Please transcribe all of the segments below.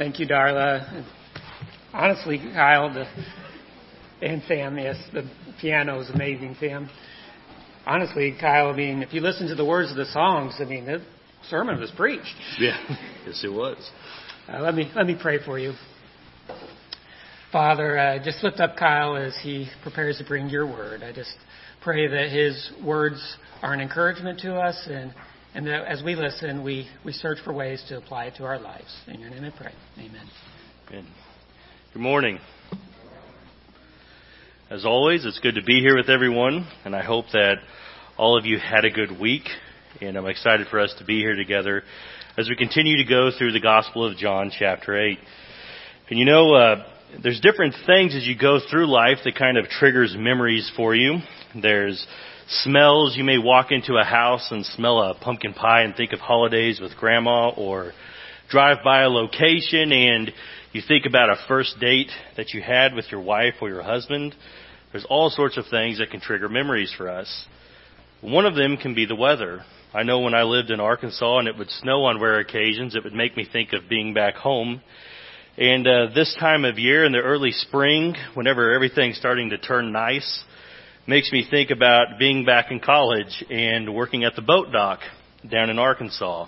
Thank you, Darla. Honestly, Kyle the, and Sam, yes, the piano is amazing, Sam. Honestly, Kyle, I mean, if you listen to the words of the songs, I mean, the sermon was preached. Yeah, yes, it was. Uh, let me let me pray for you. Father, uh, just lift up Kyle as he prepares to bring your word. I just pray that his words are an encouragement to us and, and that as we listen, we, we search for ways to apply it to our lives. In your name I pray. Amen. Good. Good morning. As always, it's good to be here with everyone, and I hope that all of you had a good week, and I'm excited for us to be here together as we continue to go through the Gospel of John, chapter 8. And you know, uh, there's different things as you go through life that kind of triggers memories for you. There's smells. You may walk into a house and smell a pumpkin pie and think of holidays with grandma or drive by a location and you think about a first date that you had with your wife or your husband. There's all sorts of things that can trigger memories for us. One of them can be the weather. I know when I lived in Arkansas and it would snow on rare occasions, it would make me think of being back home and uh, this time of year in the early spring, whenever everything's starting to turn nice, makes me think about being back in college and working at the boat dock down in Arkansas.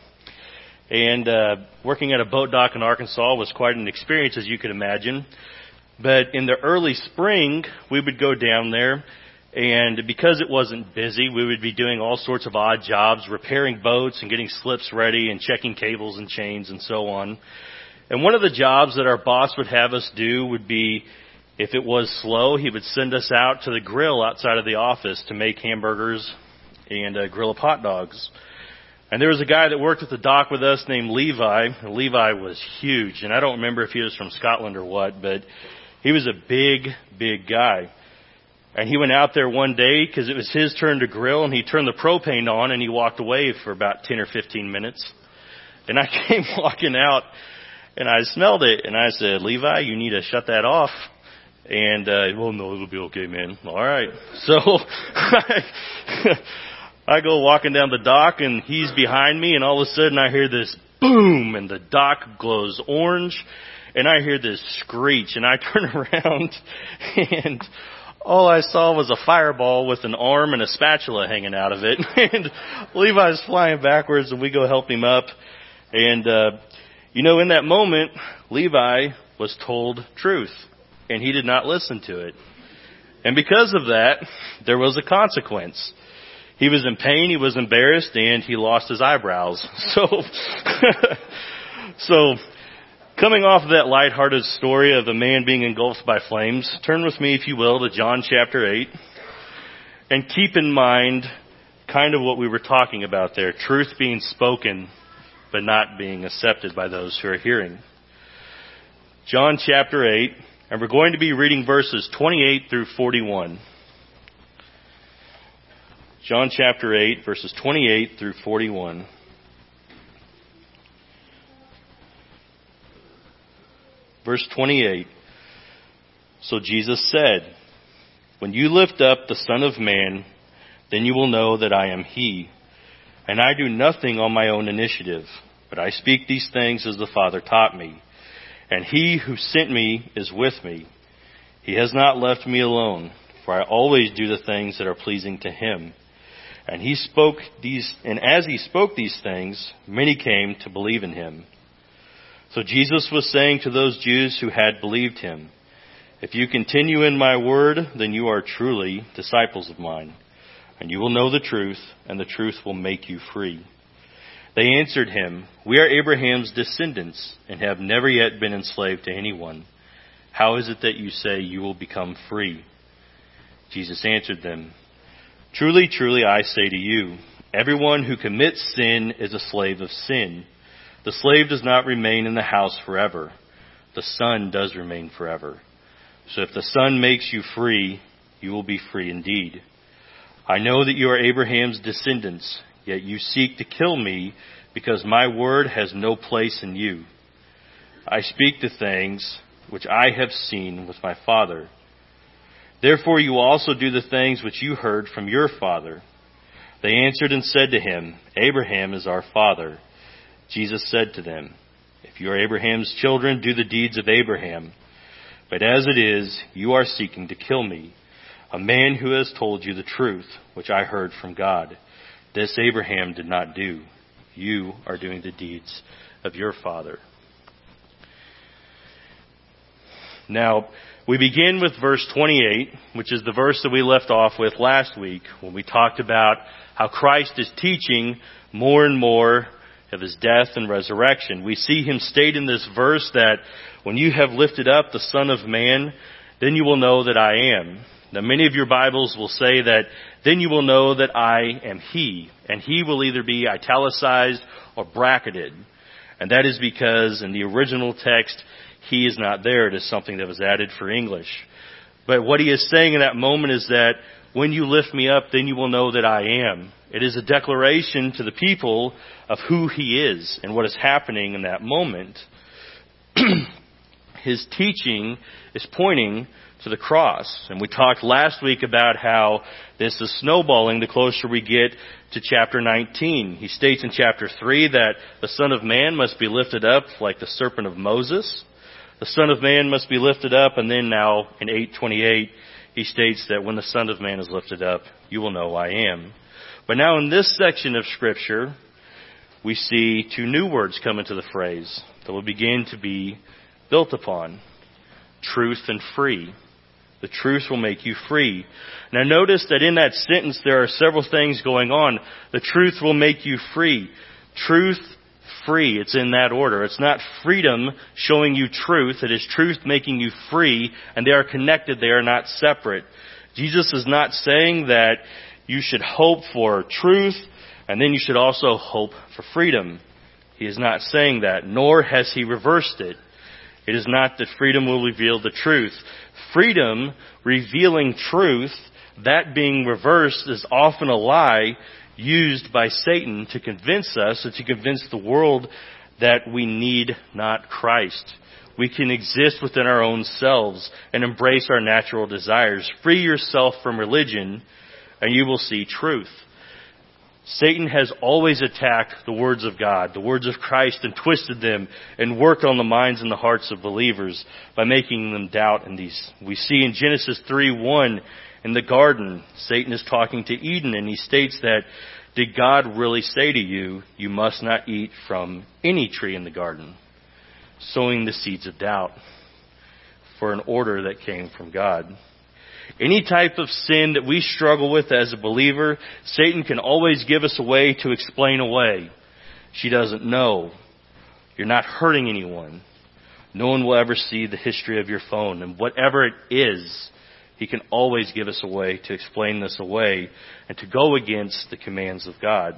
And uh, working at a boat dock in Arkansas was quite an experience, as you could imagine. But in the early spring, we would go down there, and because it wasn't busy, we would be doing all sorts of odd jobs, repairing boats and getting slips ready and checking cables and chains and so on. And one of the jobs that our boss would have us do would be, if it was slow, he would send us out to the grill outside of the office to make hamburgers and uh, grill up hot dogs. And there was a guy that worked at the dock with us named Levi. And Levi was huge, and I don't remember if he was from Scotland or what, but he was a big, big guy. And he went out there one day because it was his turn to grill, and he turned the propane on, and he walked away for about 10 or 15 minutes. And I came walking out and I smelled it and I said, Levi, you need to shut that off. And, uh, well, no, it'll be okay, man. All right. So I go walking down the dock and he's behind me and all of a sudden I hear this boom and the dock glows orange and I hear this screech and I turn around and all I saw was a fireball with an arm and a spatula hanging out of it. and Levi's flying backwards and we go help him up. And, uh, you know, in that moment, Levi was told truth, and he did not listen to it. And because of that, there was a consequence. He was in pain, he was embarrassed, and he lost his eyebrows. So, so, coming off of that lighthearted story of a man being engulfed by flames, turn with me, if you will, to John chapter 8, and keep in mind kind of what we were talking about there, truth being spoken but not being accepted by those who are hearing. John chapter 8, and we're going to be reading verses 28 through 41. John chapter 8, verses 28 through 41. Verse 28. So Jesus said, When you lift up the Son of Man, then you will know that I am He and I do nothing on my own initiative, but I speak these things as the Father taught me. And he who sent me is with me. He has not left me alone, for I always do the things that are pleasing to him. And he spoke these, and as he spoke these things, many came to believe in him. So Jesus was saying to those Jews who had believed him, If you continue in my word, then you are truly disciples of mine and you will know the truth, and the truth will make you free. They answered him, We are Abraham's descendants, and have never yet been enslaved to anyone. How is it that you say you will become free? Jesus answered them, Truly, truly, I say to you, everyone who commits sin is a slave of sin. The slave does not remain in the house forever. The son does remain forever. So if the son makes you free, you will be free indeed. I know that you are Abraham's descendants, yet you seek to kill me because my word has no place in you. I speak the things which I have seen with my father. Therefore you also do the things which you heard from your father. They answered and said to him, Abraham is our father. Jesus said to them, If you are Abraham's children, do the deeds of Abraham. But as it is, you are seeking to kill me, a man who has told you the truth, which I heard from God. This Abraham did not do. You are doing the deeds of your father. Now, we begin with verse 28, which is the verse that we left off with last week when we talked about how Christ is teaching more and more of his death and resurrection. We see him state in this verse that when you have lifted up the Son of Man, then you will know that I am. Now many of your Bibles will say that then you will know that I am He. And He will either be italicized or bracketed. And that is because in the original text, He is not there. It is something that was added for English. But what He is saying in that moment is that when you lift me up, then you will know that I am. It is a declaration to the people of who He is and what is happening in that moment. His teaching is pointing to the cross. And we talked last week about how this is snowballing the closer we get to chapter 19. He states in chapter 3 that the Son of Man must be lifted up like the serpent of Moses. The Son of Man must be lifted up, and then now in 828, he states that when the Son of Man is lifted up, you will know I am. But now in this section of Scripture, we see two new words come into the phrase that will begin to be built upon. Truth and free. The truth will make you free. Now notice that in that sentence there are several things going on. The truth will make you free. Truth, free. It's in that order. It's not freedom showing you truth. It is truth making you free, and they are connected. They are not separate. Jesus is not saying that you should hope for truth, and then you should also hope for freedom. He is not saying that, nor has he reversed it. It is not that freedom will reveal the truth. Freedom, revealing truth, that being reversed is often a lie used by Satan to convince us or to convince the world that we need not Christ. We can exist within our own selves and embrace our natural desires. Free yourself from religion and you will see truth. Satan has always attacked the words of God, the words of Christ, and twisted them and worked on the minds and the hearts of believers by making them doubt in these. We see in Genesis 3 1 in the garden, Satan is talking to Eden and he states that, Did God really say to you, you must not eat from any tree in the garden? Sowing the seeds of doubt for an order that came from God. Any type of sin that we struggle with as a believer, Satan can always give us a way to explain away. She doesn't know. You're not hurting anyone. No one will ever see the history of your phone. And whatever it is, he can always give us a way to explain this away and to go against the commands of God.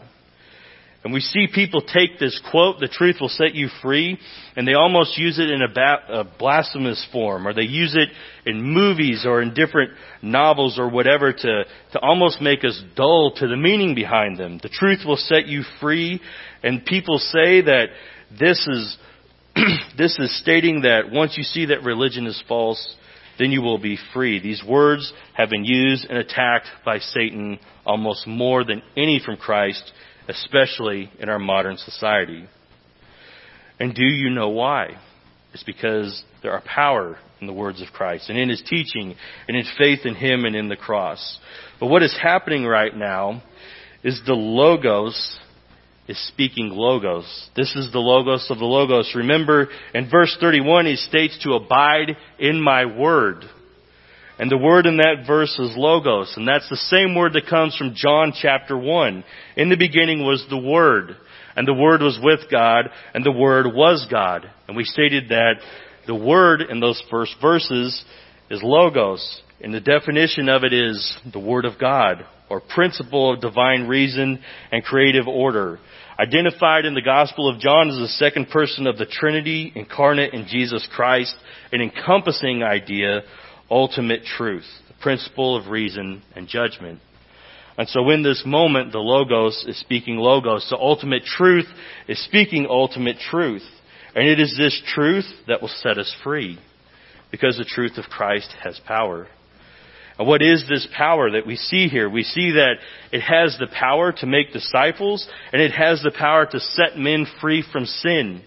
And we see people take this quote, the truth will set you free, and they almost use it in a, ba- a, blasphemous form, or they use it in movies or in different novels or whatever to, to almost make us dull to the meaning behind them. The truth will set you free, and people say that this is, this is stating that once you see that religion is false, then you will be free. These words have been used and attacked by Satan almost more than any from Christ especially in our modern society. And do you know why? It's because there are power in the words of Christ and in His teaching and in faith in Him and in the cross. But what is happening right now is the Logos is speaking Logos. This is the Logos of the Logos. Remember, in verse 31, He states to abide in my word. And the word in that verse is logos, and that's the same word that comes from John chapter 1. In the beginning was the Word, and the Word was with God, and the Word was God. And we stated that the Word in those first verses is logos, and the definition of it is the Word of God, or principle of divine reason and creative order. Identified in the Gospel of John as the second person of the Trinity, incarnate in Jesus Christ, an encompassing idea ultimate truth, the principle of reason and judgment. And so in this moment, the Logos is speaking Logos. The ultimate truth is speaking ultimate truth. And it is this truth that will set us free. Because the truth of Christ has power. And what is this power that we see here? We see that it has the power to make disciples, and it has the power to set men free from sin.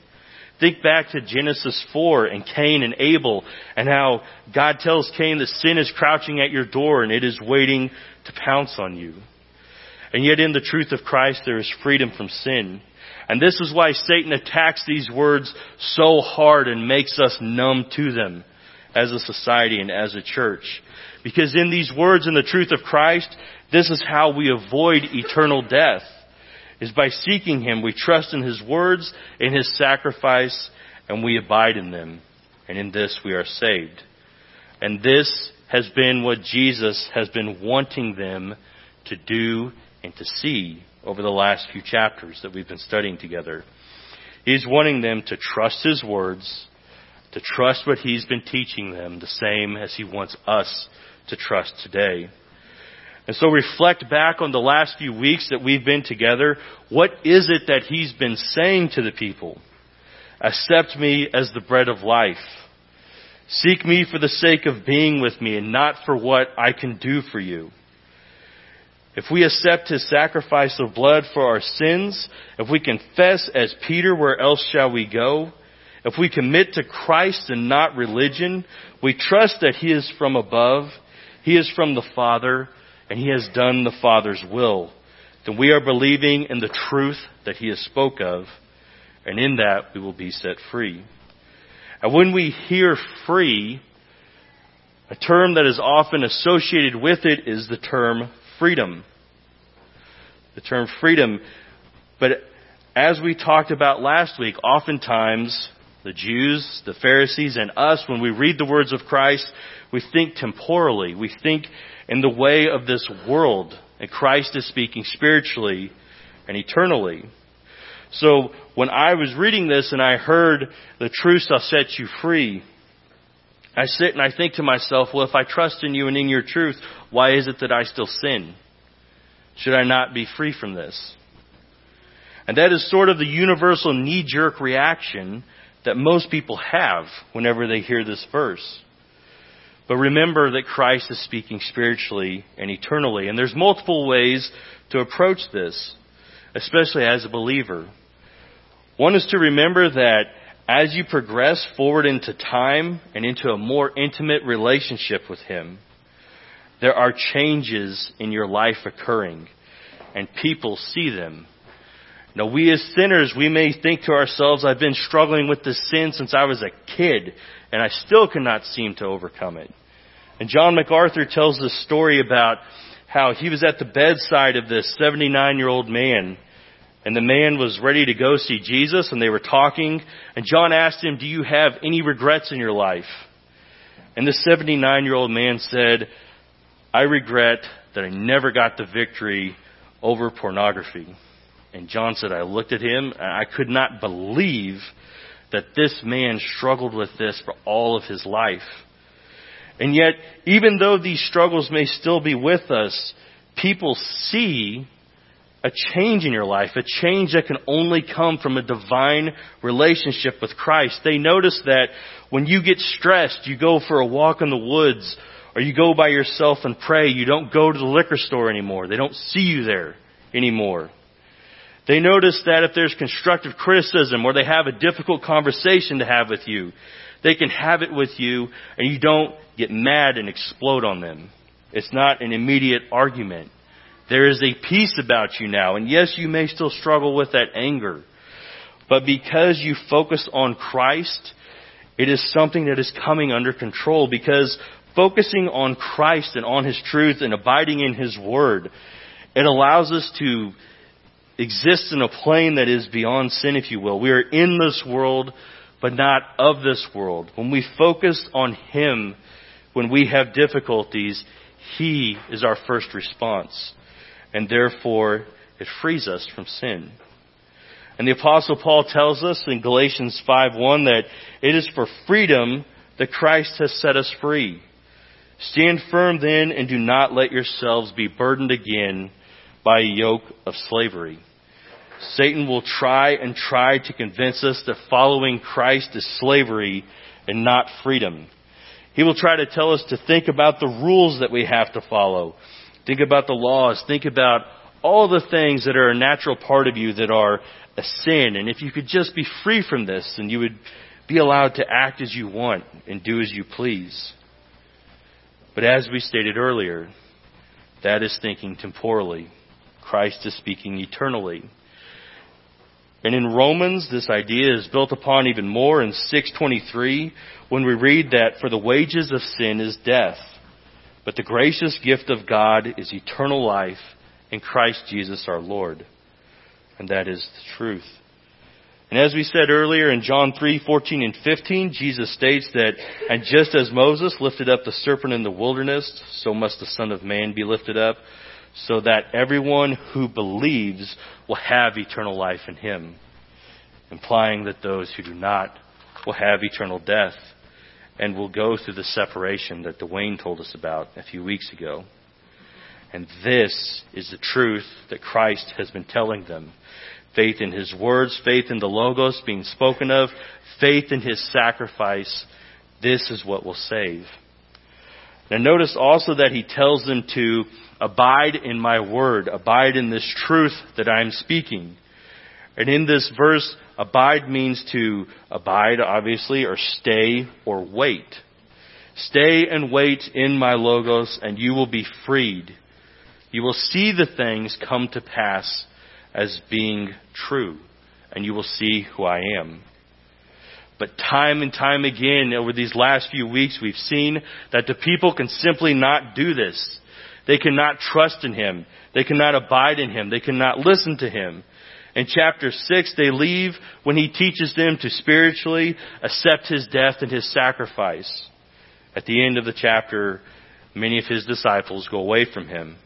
Think back to Genesis 4 and Cain and Abel and how God tells Cain that sin is crouching at your door and it is waiting to pounce on you. And yet in the truth of Christ there is freedom from sin. And this is why Satan attacks these words so hard and makes us numb to them as a society and as a church. Because in these words and the truth of Christ, this is how we avoid eternal death. Is by seeking Him, we trust in His words, in His sacrifice, and we abide in them. And in this we are saved. And this has been what Jesus has been wanting them to do and to see over the last few chapters that we've been studying together. He's wanting them to trust His words, to trust what He's been teaching them, the same as He wants us to trust today. And so reflect back on the last few weeks that we've been together. What is it that He's been saying to the people? Accept me as the bread of life. Seek me for the sake of being with me and not for what I can do for you. If we accept His sacrifice of blood for our sins, if we confess as Peter, where else shall we go? If we commit to Christ and not religion, we trust that He is from above, He is from the Father, and He has done the Father's will, then we are believing in the truth that He has spoke of, and in that we will be set free. And when we hear free, a term that is often associated with it is the term freedom. The term freedom. But as we talked about last week, oftentimes the Jews, the Pharisees, and us, when we read the words of Christ, we think temporally. We think in the way of this world. And Christ is speaking spiritually and eternally. So when I was reading this and I heard the truth shall set you free, I sit and I think to myself, well, if I trust in you and in your truth, why is it that I still sin? Should I not be free from this? And that is sort of the universal knee jerk reaction that most people have whenever they hear this verse. But remember that Christ is speaking spiritually and eternally. And there's multiple ways to approach this, especially as a believer. One is to remember that as you progress forward into time and into a more intimate relationship with Him, there are changes in your life occurring, and people see them. Now, we as sinners, we may think to ourselves, I've been struggling with this sin since I was a kid, and I still cannot seem to overcome it. And John MacArthur tells this story about how he was at the bedside of this 79 year old man, and the man was ready to go see Jesus, and they were talking, and John asked him, Do you have any regrets in your life? And the 79 year old man said, I regret that I never got the victory over pornography. And John said, I looked at him and I could not believe that this man struggled with this for all of his life. And yet, even though these struggles may still be with us, people see a change in your life, a change that can only come from a divine relationship with Christ. They notice that when you get stressed, you go for a walk in the woods, or you go by yourself and pray, you don't go to the liquor store anymore. They don't see you there anymore. They notice that if there's constructive criticism or they have a difficult conversation to have with you, they can have it with you and you don't get mad and explode on them. It's not an immediate argument. There is a peace about you now. And yes, you may still struggle with that anger. But because you focus on Christ, it is something that is coming under control because focusing on Christ and on His truth and abiding in His Word, it allows us to exist in a plane that is beyond sin, if you will. We are in this world, but not of this world. When we focus on Him, when we have difficulties, He is our first response. And therefore, it frees us from sin. And the apostle Paul tells us in Galatians 5:1 that it is for freedom that Christ has set us free. Stand firm then and do not let yourselves be burdened again by a yoke of slavery. Satan will try and try to convince us that following Christ is slavery and not freedom. He will try to tell us to think about the rules that we have to follow. Think about the laws. Think about all the things that are a natural part of you that are a sin. And if you could just be free from this, then you would be allowed to act as you want and do as you please. But as we stated earlier, that is thinking temporally. Christ is speaking eternally. And in Romans, this idea is built upon even more in 623 when we read that for the wages of sin is death, but the gracious gift of God is eternal life in Christ Jesus our Lord. And that is the truth. And as we said earlier in John 3, 14 and 15, Jesus states that, and just as Moses lifted up the serpent in the wilderness, so must the Son of Man be lifted up, so that everyone who believes will have eternal life in him, implying that those who do not will have eternal death and will go through the separation that Dwayne told us about a few weeks ago. And this is the truth that Christ has been telling them faith in His words, faith in the Logos being spoken of, faith in His sacrifice. This is what will save. Now notice also that He tells them to abide in my word, abide in this truth that I am speaking. And in this verse, abide means to abide, obviously, or stay or wait. Stay and wait in my logos and you will be freed. You will see the things come to pass as being true, and you will see who I am. But time and time again over these last few weeks, we've seen that the people can simply not do this. They cannot trust in Him. They cannot abide in Him. They cannot listen to Him. In chapter 6, they leave when He teaches them to spiritually accept His death and His sacrifice. At the end of the chapter, many of His disciples go away from Him.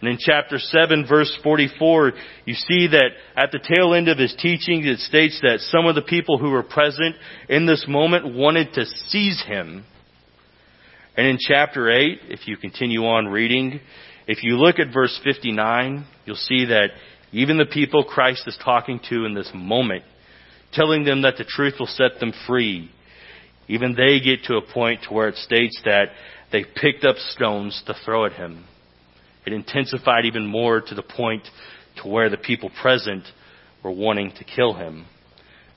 And in chapter 7 verse 44, you see that at the tail end of his teaching, it states that some of the people who were present in this moment wanted to seize him. And in chapter 8, if you continue on reading, if you look at verse 59, you'll see that even the people Christ is talking to in this moment, telling them that the truth will set them free, even they get to a point to where it states that they picked up stones to throw at him. It intensified even more to the point to where the people present were wanting to kill him.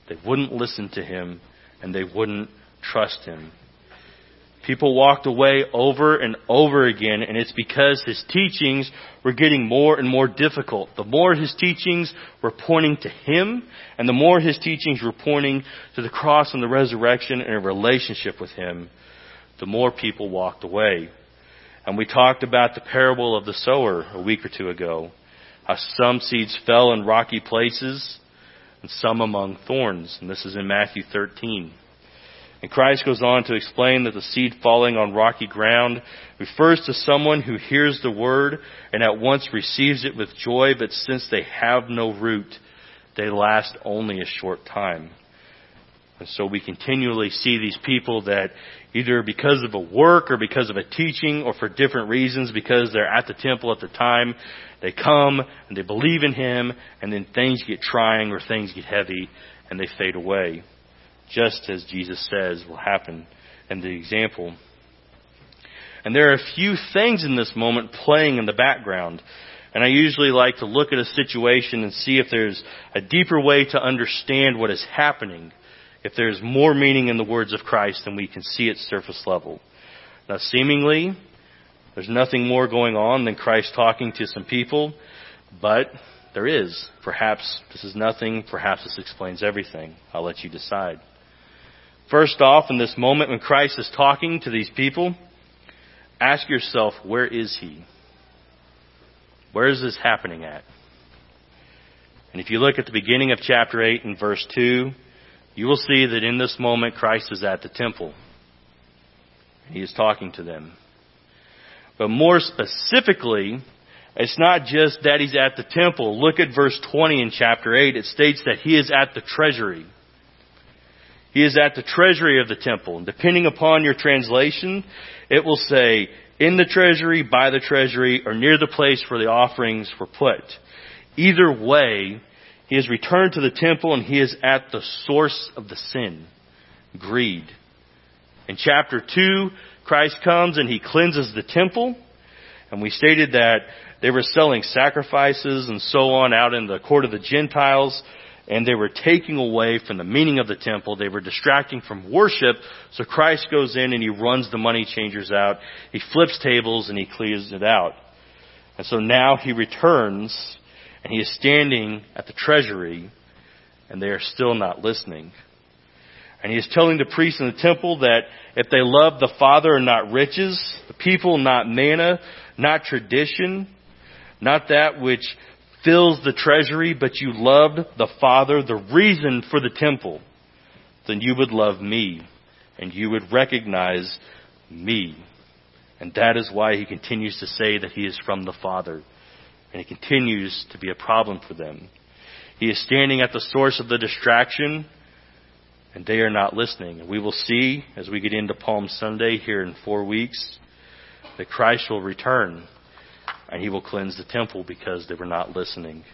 They wouldn't listen to him and they wouldn't trust him. People walked away over and over again, and it's because his teachings were getting more and more difficult. The more his teachings were pointing to him, and the more his teachings were pointing to the cross and the resurrection and a relationship with him, the more people walked away. And we talked about the parable of the sower a week or two ago. How some seeds fell in rocky places and some among thorns. And this is in Matthew 13. And Christ goes on to explain that the seed falling on rocky ground refers to someone who hears the word and at once receives it with joy, but since they have no root, they last only a short time. And so we continually see these people that either because of a work or because of a teaching or for different reasons, because they're at the temple at the time, they come and they believe in Him and then things get trying or things get heavy and they fade away. Just as Jesus says will happen in the example. And there are a few things in this moment playing in the background. And I usually like to look at a situation and see if there's a deeper way to understand what is happening if there's more meaning in the words of Christ than we can see at surface level. Now, seemingly, there's nothing more going on than Christ talking to some people, but there is. Perhaps this is nothing, perhaps this explains everything. I'll let you decide. First off, in this moment when Christ is talking to these people, ask yourself, where is he? Where is this happening at? And if you look at the beginning of chapter 8 and verse 2, you will see that in this moment Christ is at the temple. He is talking to them. But more specifically, it's not just that he's at the temple. Look at verse 20 in chapter 8. It states that he is at the treasury. He is at the treasury of the temple. And depending upon your translation, it will say, in the treasury, by the treasury, or near the place where the offerings were put. Either way, he has returned to the temple and he is at the source of the sin, greed. In chapter 2, Christ comes and he cleanses the temple. And we stated that they were selling sacrifices and so on out in the court of the Gentiles, and they were taking away from the meaning of the temple. They were distracting from worship. So Christ goes in and he runs the money changers out. He flips tables and he clears it out. And so now he returns and he is standing at the treasury and they are still not listening. And he is telling the priests in the temple that if they love the Father and not riches, the people not manna, not tradition, not that which fills the treasury, but you loved the Father, the reason for the temple, then you would love me and you would recognize me. And that is why he continues to say that he is from the Father. And it continues to be a problem for them. He is standing at the source of the distraction, and they are not listening. We will see as we get into Palm Sunday here in four weeks that Christ will return and he will cleanse the temple because they were not listening.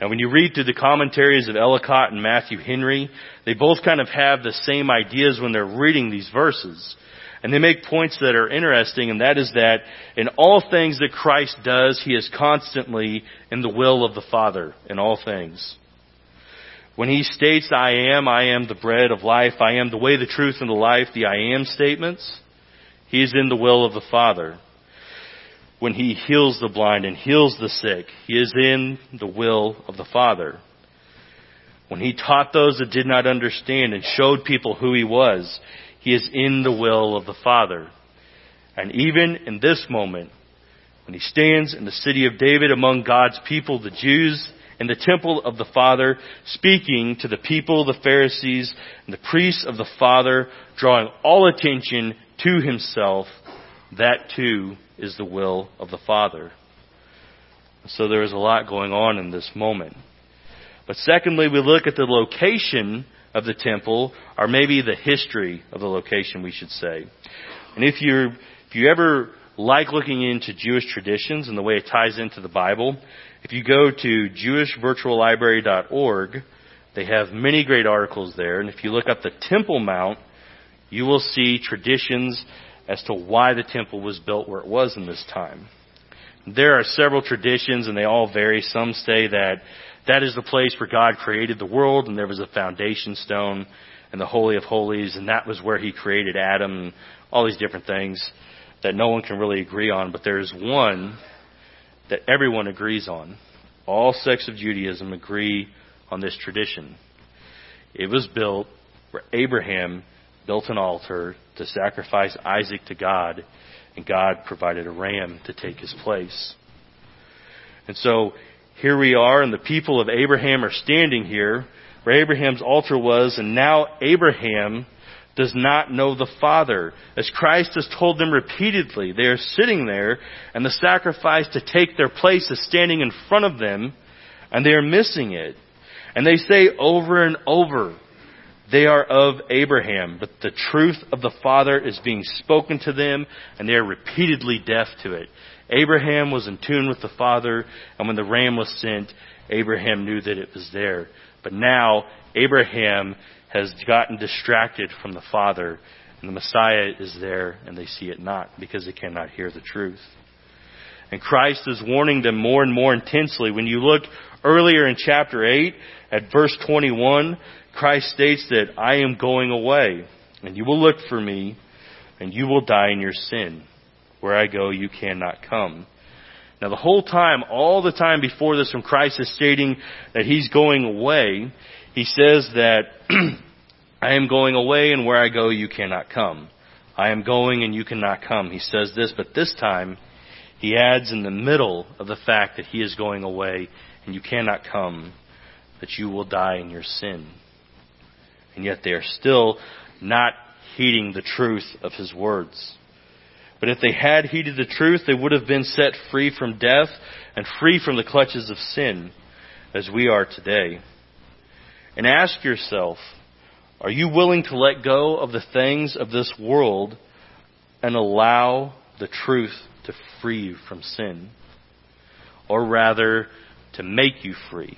Now, when you read through the commentaries of Ellicott and Matthew Henry, they both kind of have the same ideas when they're reading these verses. And they make points that are interesting, and that is that in all things that Christ does, he is constantly in the will of the Father in all things. When he states, I am, I am the bread of life, I am the way, the truth, and the life, the I am statements, he is in the will of the Father when he heals the blind and heals the sick. He is in the will of the Father. When he taught those that did not understand and showed people who he was, he is in the will of the Father. And even in this moment, when he stands in the city of David among God's people, the Jews, in the temple of the Father, speaking to the people, the Pharisees, and the priests of the Father, drawing all attention to himself, that too is the will of the Father. So there is a lot going on in this moment. But secondly, we look at the location of the temple, or maybe the history of the location, we should say. And if you if you ever like looking into Jewish traditions and the way it ties into the Bible, if you go to jewishvirtuallibrary.org, they have many great articles there. And if you look up the Temple Mount, you will see traditions as to why the temple was built where it was in this time. There are several traditions and they all vary. Some say that that is the place where God created the world and there was a foundation stone and the Holy of Holies and that was where He created Adam and all these different things that no one can really agree on. But there's one that everyone agrees on. All sects of Judaism agree on this tradition. It was built where Abraham built an altar to sacrifice Isaac to God, and God provided a ram to take his place. And so here we are, and the people of Abraham are standing here where Abraham's altar was, and now Abraham does not know the Father. As Christ has told them repeatedly, they are sitting there, and the sacrifice to take their place is standing in front of them, and they are missing it. And they say over and over, they are of Abraham, but the truth of the Father is being spoken to them, and they are repeatedly deaf to it. Abraham was in tune with the Father, and when the ram was sent, Abraham knew that it was there. But now, Abraham has gotten distracted from the Father, and the Messiah is there, and they see it not, because they cannot hear the truth. And Christ is warning them more and more intensely. When you look earlier in chapter 8, at verse 21, Christ states that I am going away, and you will look for me, and you will die in your sin. Where I go, you cannot come. Now, the whole time, all the time before this, when Christ is stating that he's going away, he says that I am going away, and where I go, you cannot come. I am going, and you cannot come. He says this, but this time, he adds in the middle of the fact that he is going away, and you cannot come, that you will die in your sin and yet they are still not heeding the truth of his words. But if they had heeded the truth, they would have been set free from death and free from the clutches of sin, as we are today. And ask yourself, are you willing to let go of the things of this world and allow the truth to free you from sin? Or rather, to make you free?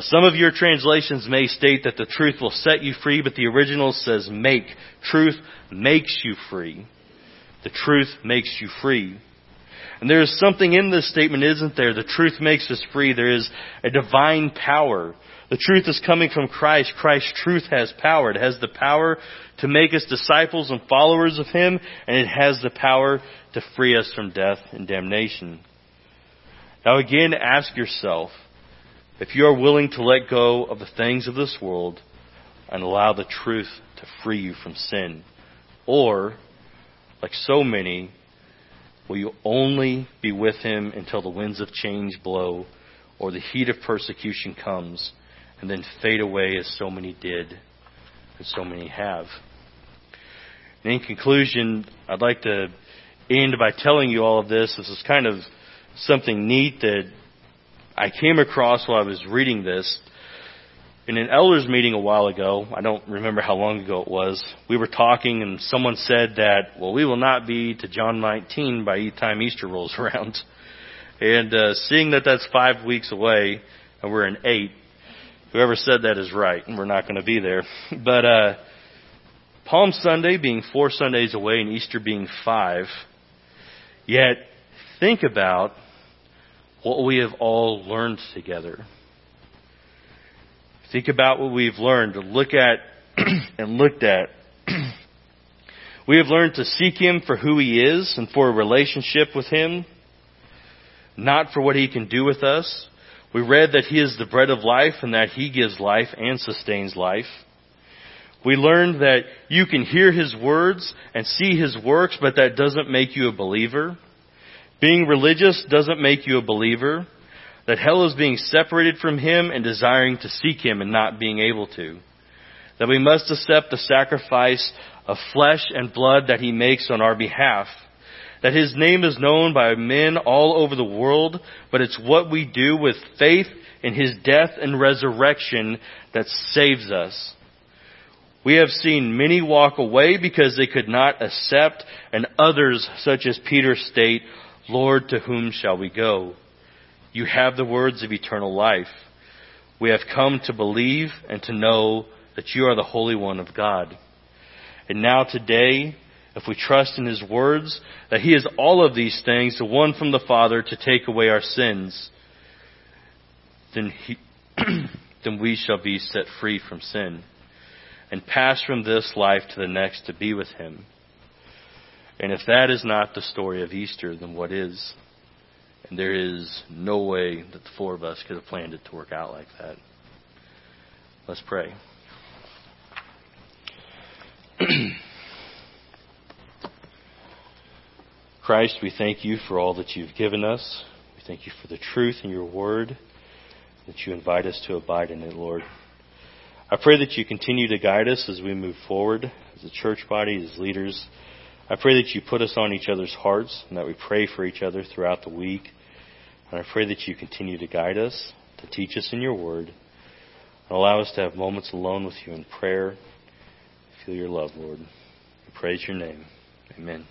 Some of your translations may state that the truth will set you free, but the original says make. Truth makes you free. The truth makes you free. And there is something in this statement, isn't there? The truth makes us free. There is a divine power. The truth is coming from Christ. Christ's truth has power. It has the power to make us disciples and followers of Him, and it has the power to free us from death and damnation. Now again, ask yourself, if you are willing to let go of the things of this world and allow the truth to free you from sin, or, like so many, will you only be with Him until the winds of change blow or the heat of persecution comes and then fade away as so many did and so many have? And in conclusion, I'd like to end by telling you all of this. This is kind of something neat that I came across while I was reading this. In an elders meeting a while ago, I don't remember how long ago it was, we were talking and someone said that, well, we will not be to John 19 by the time Easter rolls around. And uh, seeing that that's five weeks away and we're in eight, whoever said that is right, and we're not going to be there. But uh, Palm Sunday being four Sundays away and Easter being five, yet think about what we have all learned together. Think about what we've learned, to look at and looked at. we have learned to seek Him for who He is and for a relationship with Him, not for what He can do with us. We read that He is the bread of life and that He gives life and sustains life. We learned that you can hear His words and see His works, but that doesn't make you a believer. Being religious doesn't make you a believer. That hell is being separated from Him and desiring to seek Him and not being able to. That we must accept the sacrifice of flesh and blood that He makes on our behalf. That His name is known by men all over the world, but it's what we do with faith in His death and resurrection that saves us. We have seen many walk away because they could not accept, and others, such as Peter, state, Lord, to whom shall we go? You have the words of eternal life. We have come to believe and to know that you are the Holy One of God. And now today, if we trust in His words, that He is all of these things, the one from the Father to take away our sins, then, he, then we shall be set free from sin and pass from this life to the next to be with Him. And if that is not the story of Easter, then what is? And there is no way that the four of us could have planned it to work out like that. Let's pray. Christ, we thank you for all that you've given us. We thank you for the truth in your word, that you invite us to abide in it, Lord. I pray that you continue to guide us as we move forward as a church body, as leaders. I pray that you put us on each other's hearts and that we pray for each other throughout the week. And I pray that you continue to guide us, to teach us in your word, and allow us to have moments alone with you in prayer. Feel your love, Lord. We praise your name. Amen.